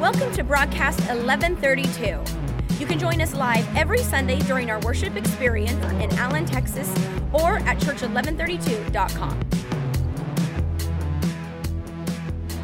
Welcome to broadcast 1132. You can join us live every Sunday during our worship experience in Allen, Texas, or at church1132.com.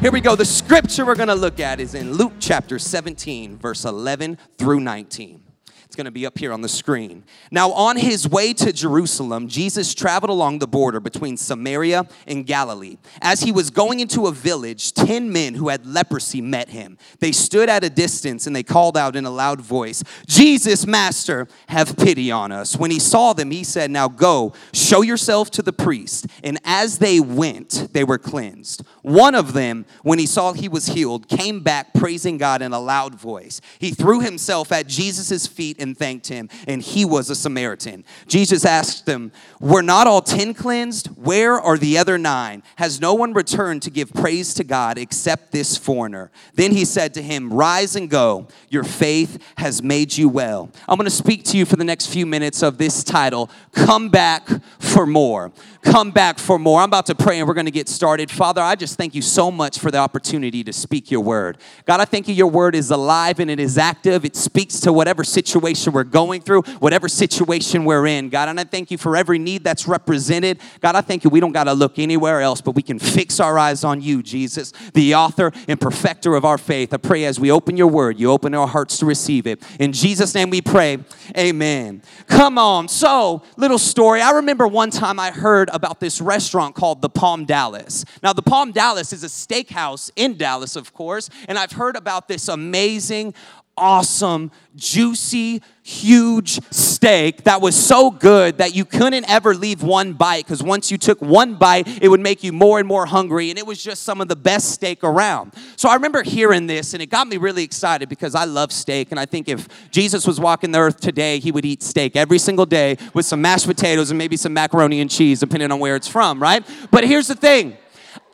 Here we go. The scripture we're going to look at is in Luke chapter 17, verse 11 through 19 going to be up here on the screen. Now, on his way to Jerusalem, Jesus traveled along the border between Samaria and Galilee. As he was going into a village, 10 men who had leprosy met him. They stood at a distance and they called out in a loud voice, Jesus, Master, have pity on us. When he saw them, he said, Now go, show yourself to the priest. And as they went, they were cleansed. One of them, when he saw he was healed, came back praising God in a loud voice. He threw himself at Jesus' feet and and thanked him, and he was a Samaritan. Jesus asked them, Were not all ten cleansed? Where are the other nine? Has no one returned to give praise to God except this foreigner? Then he said to him, Rise and go. Your faith has made you well. I'm going to speak to you for the next few minutes of this title Come Back for More come back for more. I'm about to pray and we're going to get started. Father, I just thank you so much for the opportunity to speak your word. God, I thank you your word is alive and it is active. It speaks to whatever situation we're going through, whatever situation we're in. God, and I thank you for every need that's represented. God, I thank you we don't got to look anywhere else, but we can fix our eyes on you, Jesus, the author and perfecter of our faith. I pray as we open your word, you open our hearts to receive it. In Jesus' name we pray. Amen. Come on. So, little story. I remember one time I heard about this restaurant called the Palm Dallas. Now, the Palm Dallas is a steakhouse in Dallas, of course, and I've heard about this amazing, awesome, juicy, huge steak that was so good that you couldn't ever leave one bite because once you took one bite, it would make you more and more hungry. And it was just some of the best steak around. So I remember hearing this and it got me really excited because I love steak. And I think if Jesus was walking the earth today, he would eat steak every single day with some mashed potatoes and maybe some macaroni and cheese, depending on where it's from, right? But here's the thing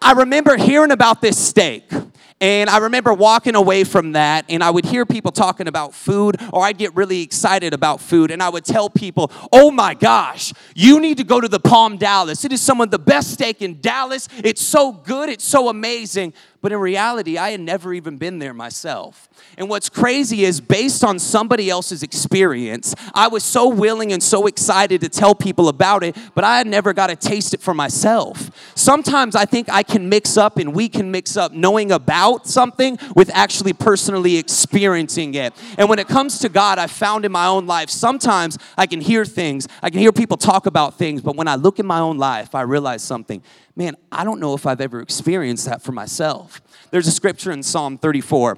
I remember hearing about this steak. And I remember walking away from that, and I would hear people talking about food, or I'd get really excited about food, and I would tell people, Oh my gosh, you need to go to the Palm Dallas. It is some of the best steak in Dallas. It's so good, it's so amazing. But in reality, I had never even been there myself. And what's crazy is, based on somebody else's experience, I was so willing and so excited to tell people about it, but I had never got to taste it for myself. Sometimes I think I can mix up and we can mix up knowing about something with actually personally experiencing it. And when it comes to God, I found in my own life, sometimes I can hear things, I can hear people talk about things, but when I look in my own life, I realize something man, I don't know if I've ever experienced that for myself. There's a scripture in Psalm 34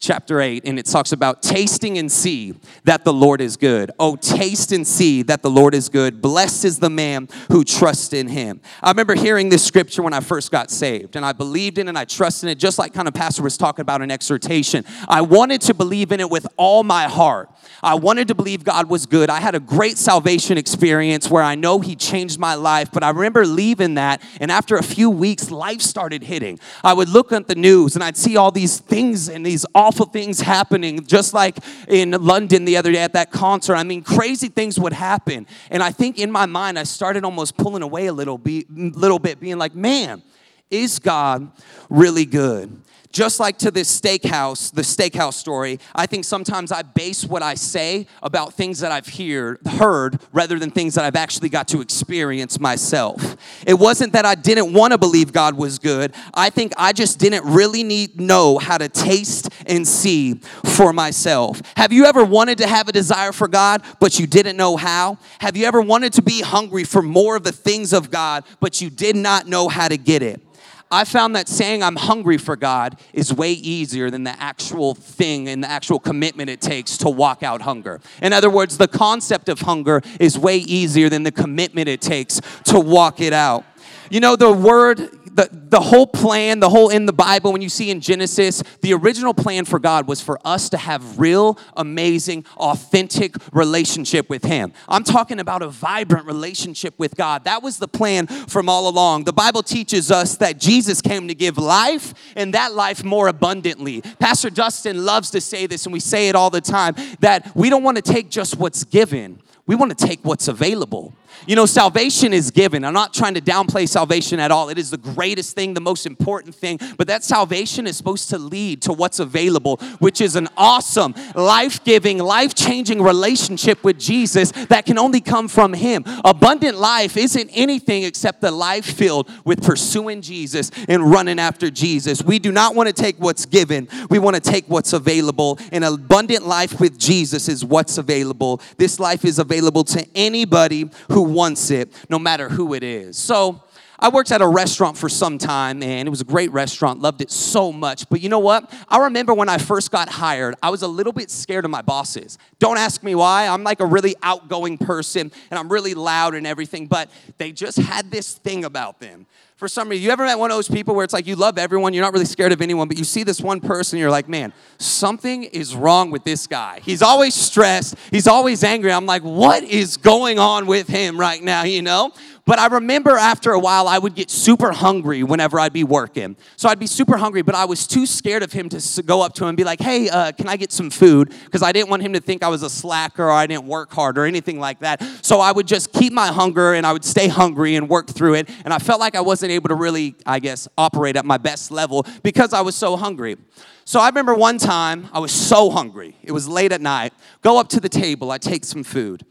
chapter 8, and it talks about tasting and see that the Lord is good. Oh, taste and see that the Lord is good. Blessed is the man who trusts in him. I remember hearing this scripture when I first got saved, and I believed in it and I trusted in it, just like kind of Pastor was talking about in exhortation. I wanted to believe in it with all my heart. I wanted to believe God was good. I had a great salvation experience where I know He changed my life, but I remember leaving that, and after a few weeks, life started hitting. I would look at the news and I'd see all these things and these awful things happening, just like in London the other day at that concert. I mean, crazy things would happen. And I think in my mind, I started almost pulling away a little, be, little bit, being like, man, is God really good? Just like to this steakhouse, the steakhouse story, I think sometimes I base what I say about things that I've hear, heard rather than things that I've actually got to experience myself. It wasn't that I didn't want to believe God was good. I think I just didn't really need know how to taste and see for myself. Have you ever wanted to have a desire for God but you didn't know how? Have you ever wanted to be hungry for more of the things of God but you did not know how to get it? I found that saying I'm hungry for God is way easier than the actual thing and the actual commitment it takes to walk out hunger. In other words, the concept of hunger is way easier than the commitment it takes to walk it out. You know, the word the, the whole plan, the whole in the Bible, when you see in Genesis, the original plan for God was for us to have real, amazing, authentic relationship with Him. I'm talking about a vibrant relationship with God. That was the plan from all along. The Bible teaches us that Jesus came to give life and that life more abundantly. Pastor Dustin loves to say this, and we say it all the time that we don't want to take just what's given, we want to take what's available. You know, salvation is given. I'm not trying to downplay salvation at all. It is the greatest thing, the most important thing. But that salvation is supposed to lead to what's available, which is an awesome, life giving, life changing relationship with Jesus that can only come from Him. Abundant life isn't anything except the life filled with pursuing Jesus and running after Jesus. We do not want to take what's given, we want to take what's available. An abundant life with Jesus is what's available. This life is available to anybody who wants it, no matter who it is. So, I worked at a restaurant for some time and it was a great restaurant, loved it so much. But you know what? I remember when I first got hired, I was a little bit scared of my bosses. Don't ask me why. I'm like a really outgoing person and I'm really loud and everything, but they just had this thing about them. For some reason, you ever met one of those people where it's like you love everyone, you're not really scared of anyone, but you see this one person, you're like, man, something is wrong with this guy. He's always stressed, he's always angry. I'm like, what is going on with him right now, you know? But I remember after a while, I would get super hungry whenever I'd be working. So I'd be super hungry, but I was too scared of him to go up to him and be like, hey, uh, can I get some food? Because I didn't want him to think I was a slacker or I didn't work hard or anything like that. So I would just keep my hunger and I would stay hungry and work through it. And I felt like I wasn't able to really, I guess, operate at my best level because I was so hungry. So I remember one time I was so hungry. It was late at night. Go up to the table, I take some food.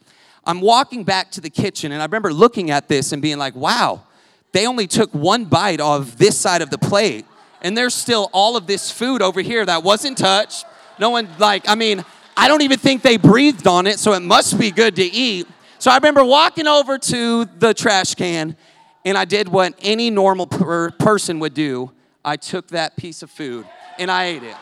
I'm walking back to the kitchen, and I remember looking at this and being like, wow, they only took one bite of this side of the plate, and there's still all of this food over here that wasn't touched. No one, like, I mean, I don't even think they breathed on it, so it must be good to eat. So I remember walking over to the trash can, and I did what any normal per- person would do I took that piece of food and I ate it.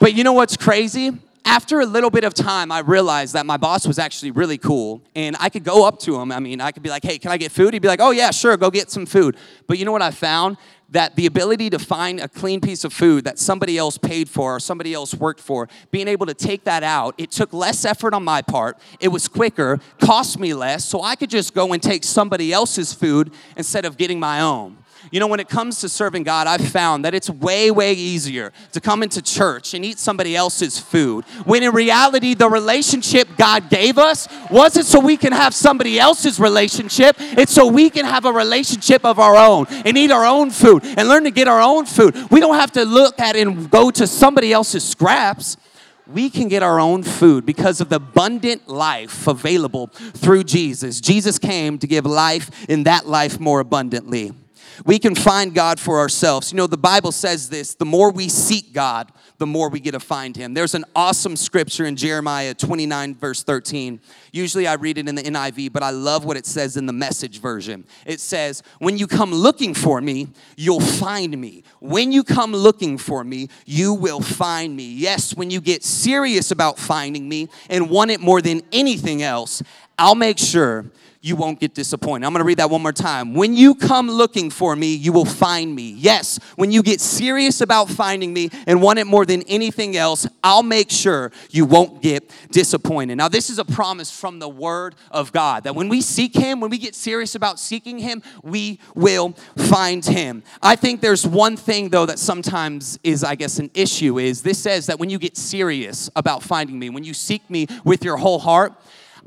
But you know what's crazy? After a little bit of time, I realized that my boss was actually really cool. And I could go up to him. I mean, I could be like, hey, can I get food? He'd be like, oh, yeah, sure, go get some food. But you know what I found? That the ability to find a clean piece of food that somebody else paid for or somebody else worked for, being able to take that out, it took less effort on my part. It was quicker, cost me less, so I could just go and take somebody else's food instead of getting my own. You know, when it comes to serving God, I've found that it's way, way easier to come into church and eat somebody else's food. When in reality, the relationship God gave us wasn't so we can have somebody else's relationship, it's so we can have a relationship of our own and eat our own food and learn to get our own food. We don't have to look at and go to somebody else's scraps we can get our own food because of the abundant life available through Jesus. Jesus came to give life in that life more abundantly. We can find God for ourselves. You know, the Bible says this the more we seek God, the more we get to find Him. There's an awesome scripture in Jeremiah 29, verse 13. Usually I read it in the NIV, but I love what it says in the message version. It says, When you come looking for me, you'll find me. When you come looking for me, you will find me. Yes, when you get serious about finding me and want it more than anything else, I'll make sure you won't get disappointed. I'm gonna read that one more time. When you come looking for me, you will find me. Yes, when you get serious about finding me and want it more than anything else, I'll make sure you won't get disappointed. Now, this is a promise from the Word of God that when we seek Him, when we get serious about seeking Him, we will find Him. I think there's one thing, though, that sometimes is, I guess, an issue is this says that when you get serious about finding me, when you seek me with your whole heart,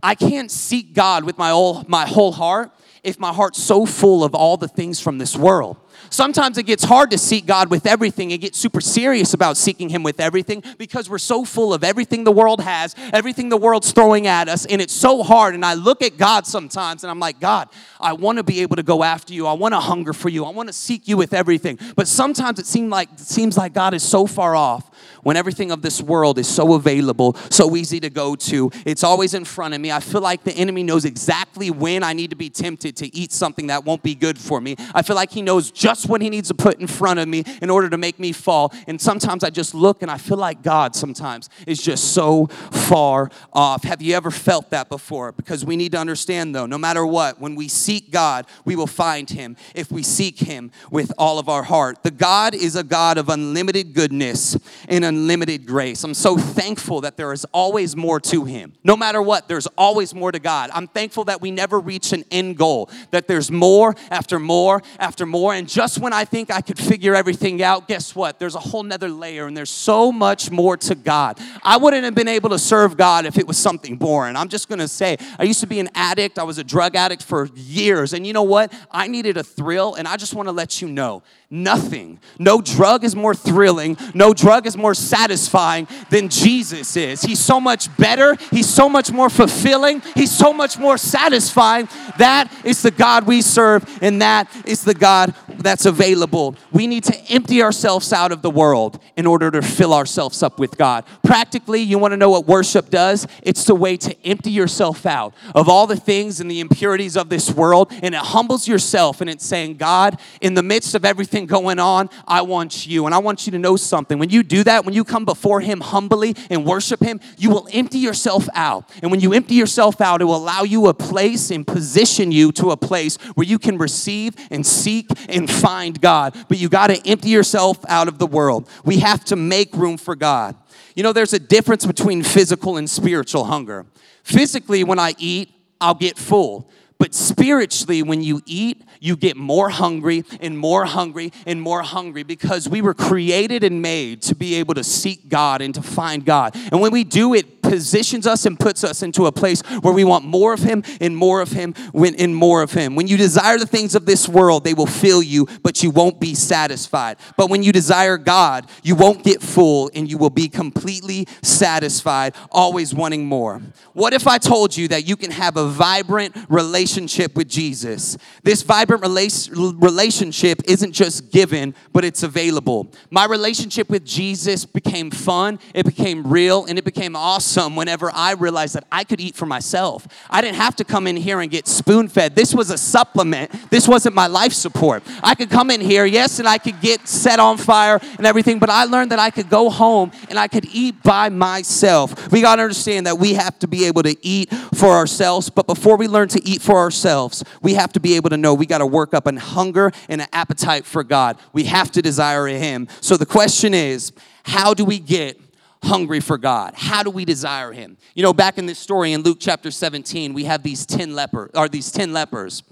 I can't seek God with my whole, my whole heart if my heart's so full of all the things from this world. Sometimes it gets hard to seek God with everything and get super serious about seeking Him with everything because we're so full of everything the world has, everything the world's throwing at us, and it's so hard. And I look at God sometimes and I'm like, God, I want to be able to go after you. I want to hunger for you. I want to seek you with everything. But sometimes it seems like it seems like God is so far off when everything of this world is so available, so easy to go to. It's always in front of me. I feel like the enemy knows exactly when I need to be tempted to eat something that won't be good for me. I feel like he knows just what he needs to put in front of me in order to make me fall. And sometimes I just look and I feel like God sometimes is just so far off. Have you ever felt that before? Because we need to understand though, no matter what, when we seek God, we will find him if we seek him with all of our heart. The God is a God of unlimited goodness and unlimited grace. I'm so thankful that there is always more to Him. No matter what, there's always more to God. I'm thankful that we never reach an end goal, that there's more after more after more. And just just when I think I could figure everything out, guess what? There's a whole nother layer and there's so much more to God. I wouldn't have been able to serve God if it was something boring. I'm just gonna say, I used to be an addict, I was a drug addict for years. And you know what? I needed a thrill, and I just wanna let you know nothing, no drug is more thrilling, no drug is more satisfying than Jesus is. He's so much better, He's so much more fulfilling, He's so much more satisfying. That is the God we serve, and that is the God that's available. We need to empty ourselves out of the world in order to fill ourselves up with God. Practically, you want to know what worship does? It's the way to empty yourself out of all the things and the impurities of this world, and it humbles yourself, and it's saying, God, in the midst of everything going on, I want you. And I want you to know something. When you do that, when you come before Him humbly and worship Him, you will empty yourself out. And when you empty yourself out, it will allow you a place and position you to a place where you can receive and seek and find God. But you got to empty yourself out of the world. We have to make room for God. You know, there's a difference between physical and spiritual hunger. Physically, when I eat, I'll get full. But spiritually, when you eat, you get more hungry and more hungry and more hungry because we were created and made to be able to seek God and to find God. And when we do it, positions us and puts us into a place where we want more of Him and more of Him and more of Him. When you desire the things of this world, they will fill you, but you won't be satisfied. But when you desire God, you won't get full and you will be completely satisfied, always wanting more. What if I told you that you can have a vibrant relationship with Jesus? This vibrant relationship isn't just given, but it's available. My relationship with Jesus became fun, it became real, and it became awesome awesome whenever I realized that I could eat for myself. I didn't have to come in here and get spoon fed. This was a supplement. This wasn't my life support. I could come in here, yes, and I could get set on fire and everything, but I learned that I could go home and I could eat by myself. We got to understand that we have to be able to eat for ourselves, but before we learn to eat for ourselves, we have to be able to know we got to work up a hunger and an appetite for God. We have to desire Him. So the question is, how do we get hungry for God? How do we desire him? You know, back in this story in Luke chapter 17, we have these 10 leper or these 10 lepers.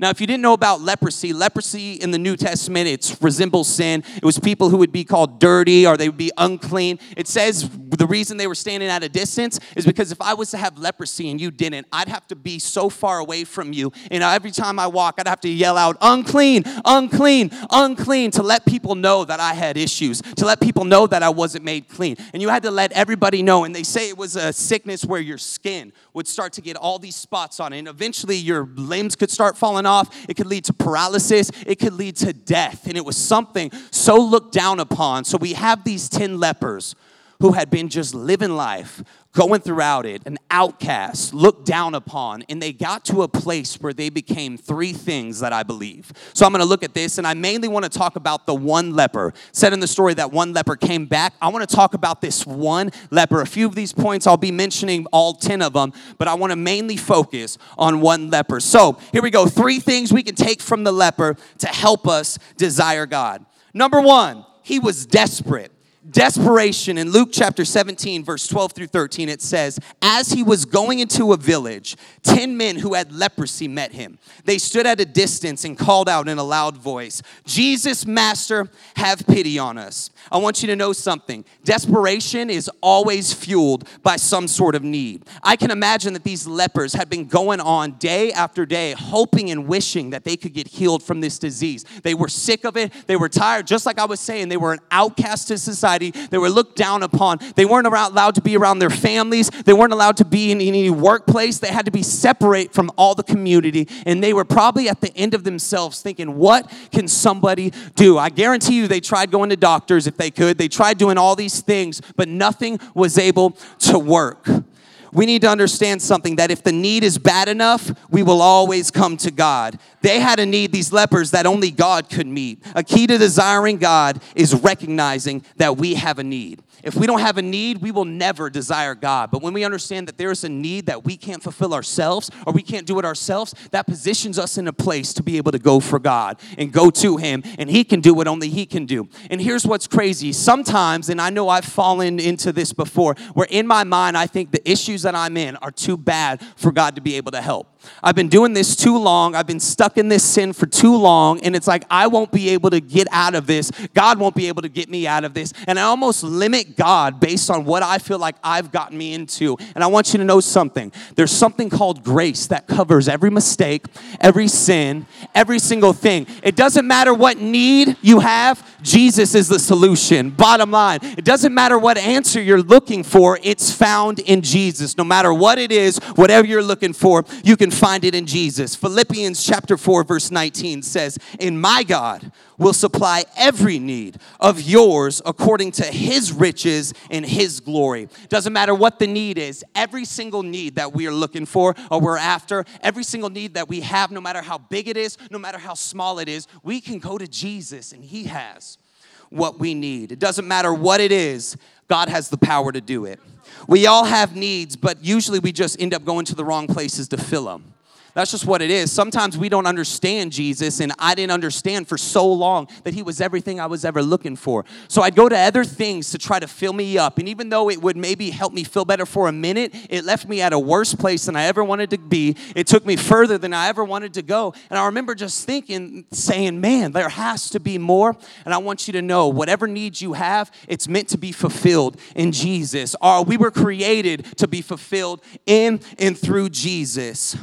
Now, if you didn't know about leprosy, leprosy in the New Testament, it resembles sin. It was people who would be called dirty or they would be unclean. It says the reason they were standing at a distance is because if I was to have leprosy and you didn't, I'd have to be so far away from you. And every time I walk, I'd have to yell out, unclean, unclean, unclean, to let people know that I had issues, to let people know that I wasn't made clean. And you had to let everybody know. And they say it was a sickness where your skin would start to get all these spots on it. And eventually your limbs could start falling off. It could lead to paralysis. It could lead to death. And it was something so looked down upon. So we have these 10 lepers who had been just living life, going throughout it, an outcast, looked down upon, and they got to a place where they became three things that I believe. So I'm gonna look at this, and I mainly wanna talk about the one leper. Said in the story that one leper came back. I wanna talk about this one leper. A few of these points, I'll be mentioning all 10 of them, but I wanna mainly focus on one leper. So here we go three things we can take from the leper to help us desire God. Number one, he was desperate desperation in Luke chapter 17, verse 12 through 13, it says, As he was going into a village, 10 men who had leprosy met him. They stood at a distance and called out in a loud voice, Jesus, Master, have pity on us. I want you to know something. Desperation is always fueled by some sort of need. I can imagine that these lepers had been going on day after day, hoping and wishing that they could get healed from this disease. They were sick of it, they were tired, just like I was saying, they were an outcast to society, they were looked down upon. They weren't allowed to be around their families, they weren't allowed to be in any workplace, they had to be separate from all the community, and they were probably at the end of themselves thinking, What can somebody do? I guarantee you they tried going to doctors if they could. They tried doing all these things, but nothing was able to work. We need to understand something that if the need is bad enough, we will always come to God. They had a need, these lepers, that only God could meet. A key to desiring God is recognizing that we have a need. If we don't have a need, we will never desire God. But when we understand that there is a need that we can't fulfill ourselves or we can't do it ourselves, that positions us in a place to be able to go for God and go to Him, and He can do what only He can do. And here's what's crazy sometimes, and I know I've fallen into this before, where in my mind I think the issues that I'm in are too bad for God to be able to help. I've been doing this too long. I've been stuck in this sin for too long. And it's like, I won't be able to get out of this. God won't be able to get me out of this. And I almost limit God based on what I feel like I've gotten me into. And I want you to know something there's something called grace that covers every mistake, every sin, every single thing. It doesn't matter what need you have, Jesus is the solution. Bottom line, it doesn't matter what answer you're looking for, it's found in Jesus. No matter what it is, whatever you're looking for, you can find it in Jesus. Philippians chapter 4 verse 19 says, "In my God will supply every need of yours according to his riches and his glory." Doesn't matter what the need is, every single need that we are looking for or we're after, every single need that we have no matter how big it is, no matter how small it is, we can go to Jesus and he has what we need. It doesn't matter what it is, God has the power to do it. We all have needs, but usually we just end up going to the wrong places to fill them. That's just what it is. Sometimes we don't understand Jesus, and I didn't understand for so long that He was everything I was ever looking for. So I'd go to other things to try to fill me up. And even though it would maybe help me feel better for a minute, it left me at a worse place than I ever wanted to be. It took me further than I ever wanted to go. And I remember just thinking, saying, man, there has to be more. And I want you to know whatever needs you have, it's meant to be fulfilled in Jesus. Or we were created to be fulfilled in and through Jesus.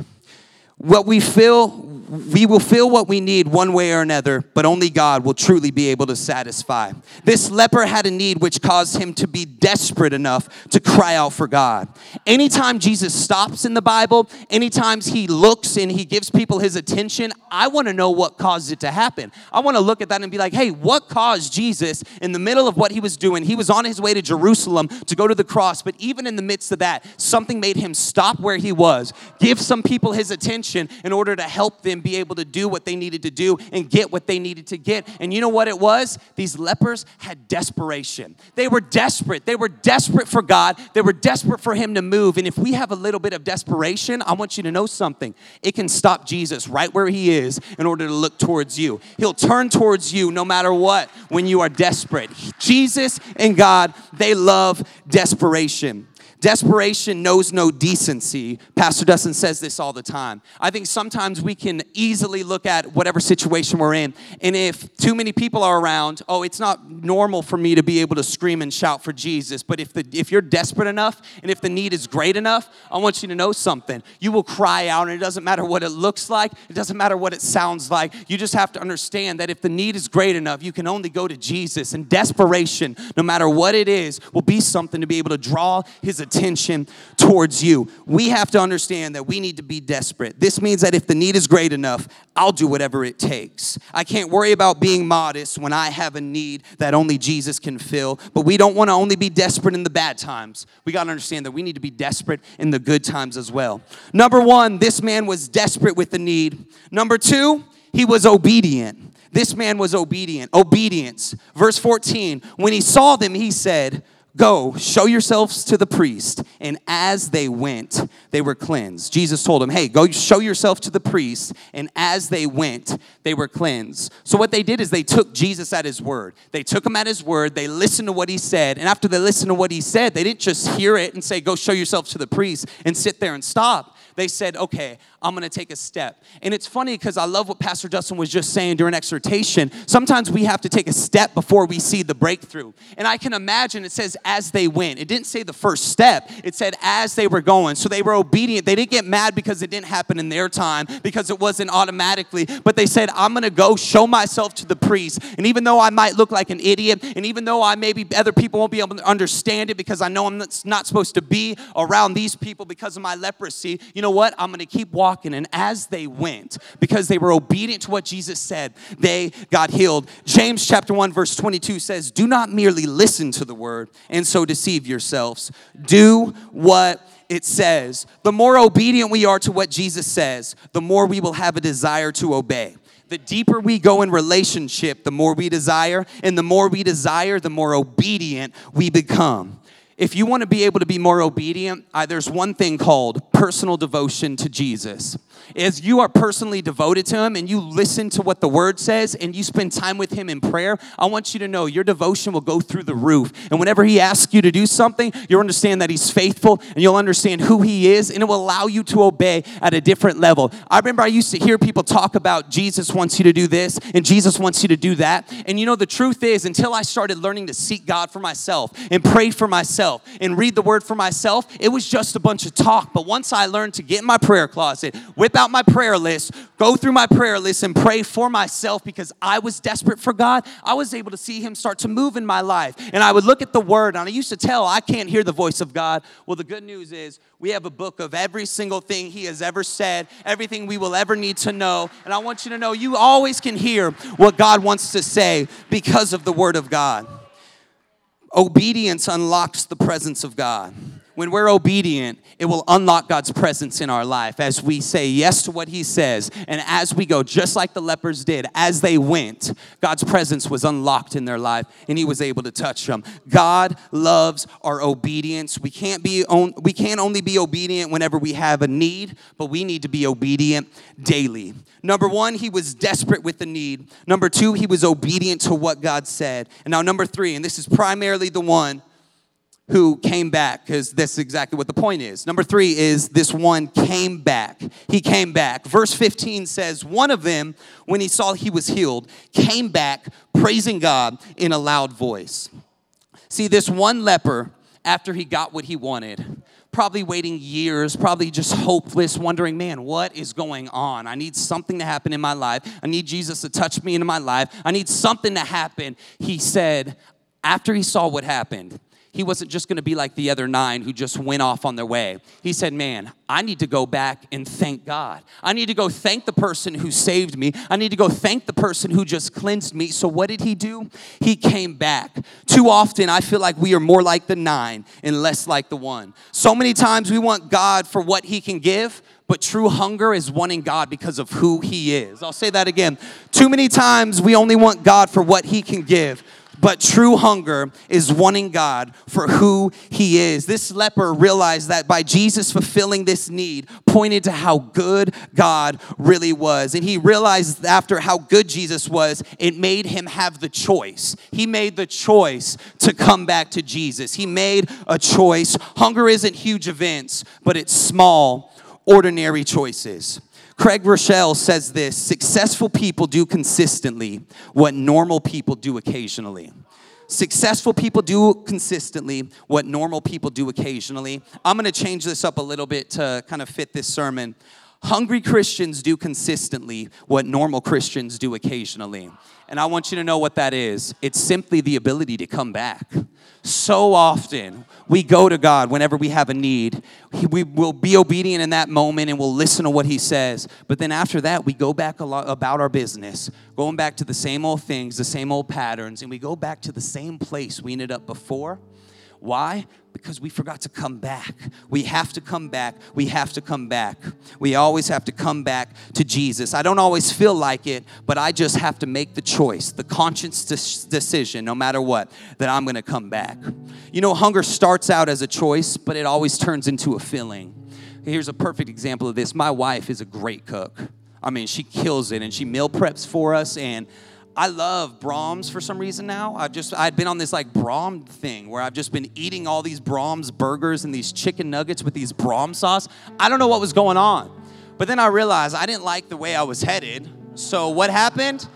What we feel, we will feel what we need one way or another, but only God will truly be able to satisfy. This leper had a need which caused him to be desperate enough to cry out for God. Anytime Jesus stops in the Bible, anytime he looks and he gives people his attention, I want to know what caused it to happen. I want to look at that and be like, hey, what caused Jesus in the middle of what he was doing? He was on his way to Jerusalem to go to the cross, but even in the midst of that, something made him stop where he was, give some people his attention in order to help them be able to do what they needed to do and get what they needed to get. And you know what it was? These lepers had desperation. They were desperate. They were desperate for God. They were desperate for Him to move. And if we have a little bit of desperation, I want you to know something. It can stop Jesus right where He is in order to look towards you. He'll turn towards you no matter what when you are desperate. Jesus and God, they love desperation. Desperation knows no decency. Pastor Dustin says this all the time. I think sometimes we can easily look at whatever situation we're in, and if too many people are around, oh, it's not normal for me to be able to scream and shout for Jesus. But if the if you're desperate enough and if the need is great enough, I want you to know something. You will cry out, and it doesn't matter what it looks like, it doesn't matter what it sounds like. You just have to understand that if the need is great enough, you can only go to Jesus. And desperation, no matter what it is, will be something to be able to draw his attention attention towards you. We have to understand that we need to be desperate. This means that if the need is great enough, I'll do whatever it takes. I can't worry about being modest when I have a need that only Jesus can fill, but we don't want to only be desperate in the bad times. We got to understand that we need to be desperate in the good times as well. Number one, this man was desperate with the need. Number two, he was obedient. This man was obedient. Obedience. Verse 14, when he saw them, he said, Go, show yourselves to the priest. And as they went, they were cleansed. Jesus told them, Hey, go show yourself to the priest. And as they went, they were cleansed. So, what they did is they took Jesus at his word. They took him at his word. They listened to what he said. And after they listened to what he said, they didn't just hear it and say, Go show yourself to the priest and sit there and stop. They said, Okay, I'm gonna take a step. And it's funny because I love what Pastor Justin was just saying during exhortation. Sometimes we have to take a step before we see the breakthrough. And I can imagine it says, as they went. It didn't say the first step, it said as they were going. So they were obedient. They didn't get mad because it didn't happen in their time, because it wasn't automatically, but they said, I'm gonna go show myself to the priest. And even though I might look like an idiot, and even though I maybe other people won't be able to understand it because I know I'm not supposed to be around these people because of my leprosy, you know what? I'm gonna keep walking. And as they went, because they were obedient to what Jesus said, they got healed. James chapter 1, verse 22 says, Do not merely listen to the word and so deceive yourselves. Do what it says. The more obedient we are to what Jesus says, the more we will have a desire to obey. The deeper we go in relationship, the more we desire, and the more we desire, the more obedient we become. If you want to be able to be more obedient, uh, there's one thing called personal devotion to Jesus. As you are personally devoted to Him and you listen to what the Word says and you spend time with Him in prayer, I want you to know your devotion will go through the roof. And whenever He asks you to do something, you'll understand that He's faithful and you'll understand who He is and it will allow you to obey at a different level. I remember I used to hear people talk about Jesus wants you to do this and Jesus wants you to do that. And you know, the truth is, until I started learning to seek God for myself and pray for myself and read the Word for myself, it was just a bunch of talk. But once I learned to get in my prayer closet, whip out my prayer list, go through my prayer list, and pray for myself because I was desperate for God, I was able to see Him start to move in my life. And I would look at the Word, and I used to tell, I can't hear the voice of God. Well, the good news is, we have a book of every single thing He has ever said, everything we will ever need to know. And I want you to know you always can hear what God wants to say because of the Word of God. Obedience unlocks the presence of God when we're obedient, it will unlock God's presence in our life as we say yes to what He says. And as we go, just like the lepers did, as they went, God's presence was unlocked in their life and He was able to touch them. God loves our obedience. We can't, be on, we can't only be obedient whenever we have a need, but we need to be obedient daily. Number one, he was desperate with the need. Number two, he was obedient to what God said. And now, number three, and this is primarily the one who came back, because that's exactly what the point is. Number three is this one came back. He came back. Verse 15 says, One of them, when he saw he was healed, came back praising God in a loud voice. See, this one leper, after he got what he wanted, probably waiting years, probably just hopeless, wondering, man, what is going on? I need something to happen in my life. I need Jesus to touch me in my life. I need something to happen. He said, after he saw what happened, he wasn't just going to be like the other nine who just went off on their way. He said, Man, I need to go back and thank God. I need to go thank the person who saved me. I need to go thank the person who just cleansed me. So, what did he do? He came back. Too often, I feel like we are more like the nine and less like the one. So many times we want God for what he can give, but true hunger is wanting God because of who He is. I'll say that again. Too many times we only want God for what He can give, but true hunger is wanting God for who He is. This leper realized that by Jesus fulfilling this need, pointed to how good God really was. And he realized after how good Jesus was, it made him have the choice. He made the choice to come back to Jesus. He made a choice. Hunger isn't huge events, but it's small, ordinary choices. Craig Groeschel says this successful people do consistently what normal people do occasionally. Successful people do consistently what normal people do occasionally. I'm gonna change this up a little bit to kind of fit this sermon. Hungry Christians do consistently what normal Christians do occasionally. And I want you to know what that is it's simply the ability to come back. So often, we go to God whenever we have a need. We will be obedient in that moment and we'll listen to what He says. But then after that, we go back a lot about our business, going back to the same old things, the same old patterns, and we go back to the same place we ended up before. Why? Because we forgot to come back. We have to come back. We have to come back. We always have to come back to Jesus. I don't always feel like it, but I just have to make the choice, the conscious decision, no matter what, that I'm going to come back. You know, hunger starts out as a choice, but it always turns into a feeling. Here's a perfect example of this. My wife is a great cook. I mean, she kills it and she meal preps for us and I love Braum's for some reason now. I've just I'd been on this like Braum thing where I've just been eating all these Braum's burgers and these chicken nuggets with these Braum sauce. I don't know what was going on. But then I realized I didn't like the way I was headed. So what happened?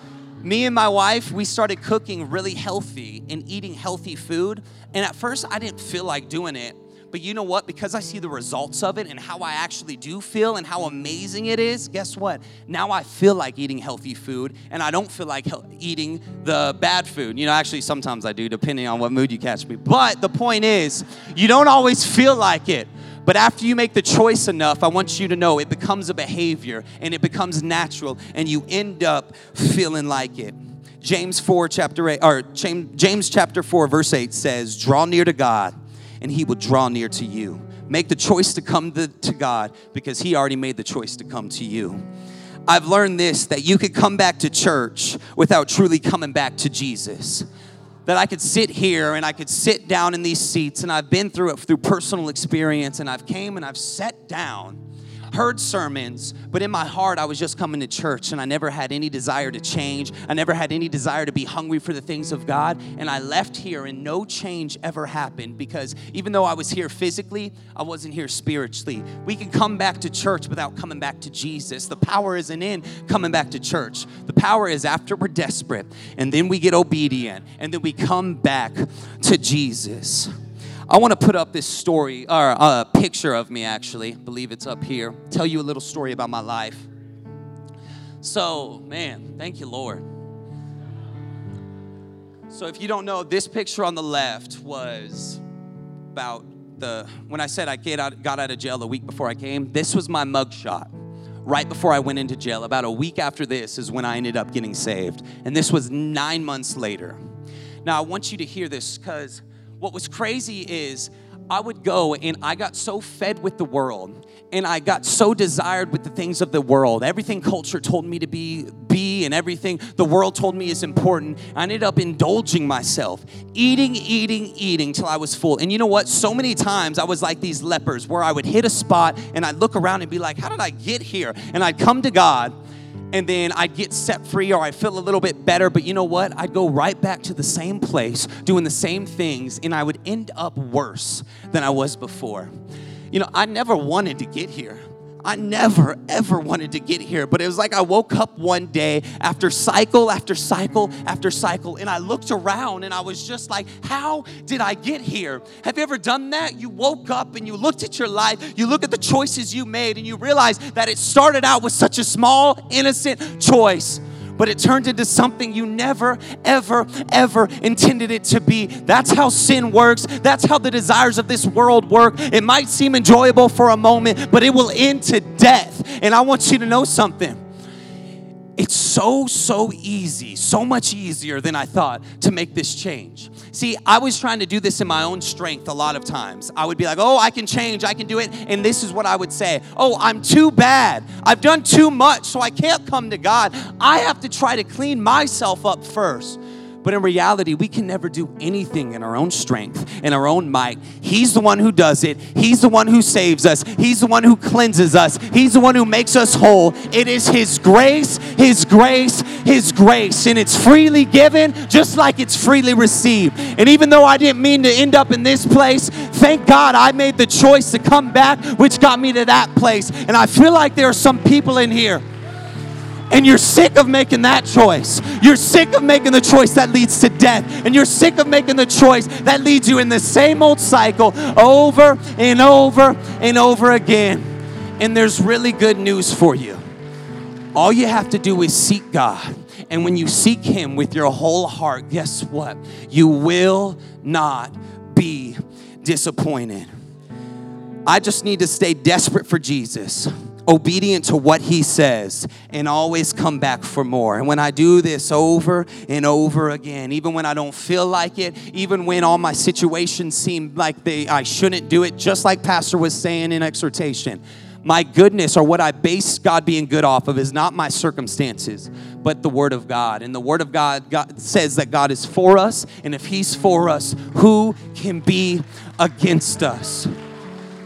Me and my wife, we started cooking really healthy and eating healthy food. And at first I didn't feel like doing it but you know what? Because I see the results of it and how I actually do feel and how amazing it is, guess what? Now I feel like eating healthy food and I don't feel like eating the bad food. You know, actually, sometimes I do, depending on what mood you catch me. But the point is, you don't always feel like it. But after you make the choice enough, I want you to know it becomes a behavior and it becomes natural and you end up feeling like it. James 4 chapter 8 or James chapter 4 verse 8 says, "Draw near to God, and He will draw near to you. Make the choice to come to, to God because He already made the choice to come to you. I've learned this that you could come back to church without truly coming back to Jesus. That I could sit here and I could sit down in these seats, and I've been through it through personal experience, and I've came and I've sat down heard sermons, but in my heart, I was just coming to church and I never had any desire to change. I never had any desire to be hungry for the things of God. And I left here and no change ever happened because even though I was here physically, I wasn't here spiritually. We can come back to church without coming back to Jesus. The power isn't in coming back to church, the power is after we're desperate and then we get obedient and then we come back to Jesus. I want to put up this story or a uh, picture of me actually. I believe it's up here. Tell you a little story about my life. So, man, thank you, Lord. So, if you don't know, this picture on the left was about the when I said I get out, got out of jail a week before I came. This was my mugshot. Right before I went into jail, about a week after this is when I ended up getting saved, and this was nine months later. Now, I want you to hear this because what was crazy is I would go and I got so fed with the world and I got so desired with the things of the world. Everything culture told me to be be and everything the world told me is important. I ended up indulging myself, eating, eating, eating till I was full. And you know what? So many times I was like these lepers where I would hit a spot and I'd look around and be like, "How did I get here?" And I'd come to God and then I'd get set free or I'd feel a little bit better. But you know what? I'd go right back to the same place, doing the same things, and I would end up worse than I was before. You know, I never wanted to get here. I never, ever wanted to get here, but it was like I woke up one day after cycle after cycle after cycle, and I looked around and I was just like, How did I get here? Have you ever done that? You woke up and you looked at your life, you look at the choices you made, and you realize that it started out with such a small, innocent choice but it turned into something you never, ever, ever intended it to be. That's how sin works. That's how the desires of this world work. It might seem enjoyable for a moment, but it will end to death. And I want you to know something. It's so, so easy, so much easier than I thought to make this change. See, I was trying to do this in my own strength a lot of times. I would be like, oh, I can change, I can do it. And this is what I would say oh, I'm too bad. I've done too much, so I can't come to God. I have to try to clean myself up first. But in reality, we can never do anything in our own strength, in our own might. He's the one who does it. He's the one who saves us. He's the one who cleanses us. He's the one who makes us whole. It is His grace, His grace, His grace. And it's freely given just like it's freely received. And even though I didn't mean to end up in this place, thank God I made the choice to come back, which got me to that place. And I feel like there are some people in here and you're sick of making that choice. You're sick of making the choice that leads to death. And you're sick of making the choice that leads you in the same old cycle over and over and over again. And there's really good news for you. All you have to do is seek God. And when you seek Him with your whole heart, guess what? You will not be disappointed. I just need to stay desperate for Jesus obedient to what he says and always come back for more. And when I do this over and over again, even when I don't feel like it, even when all my situations seem like they I shouldn't do it, just like pastor was saying in exhortation, my goodness or what I base God being good off of is not my circumstances, but the Word of God. And the Word of God, God says that God is for us, and if He's for us, who can be against us?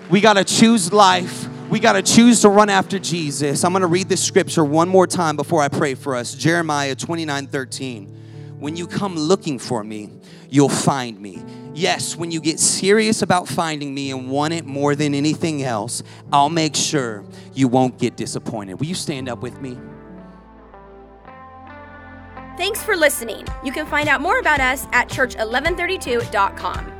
We got to choose life we got to choose to run after Jesus. I'm going to read this scripture one more time before I pray for us. Jeremiah 29 13. When you come looking for me, you'll find me. Yes, when you get serious about finding me and want it more than anything else, I'll make sure you won't get disappointed. Will you stand up with me? Thanks for listening. You can find out more about us at church1132.com.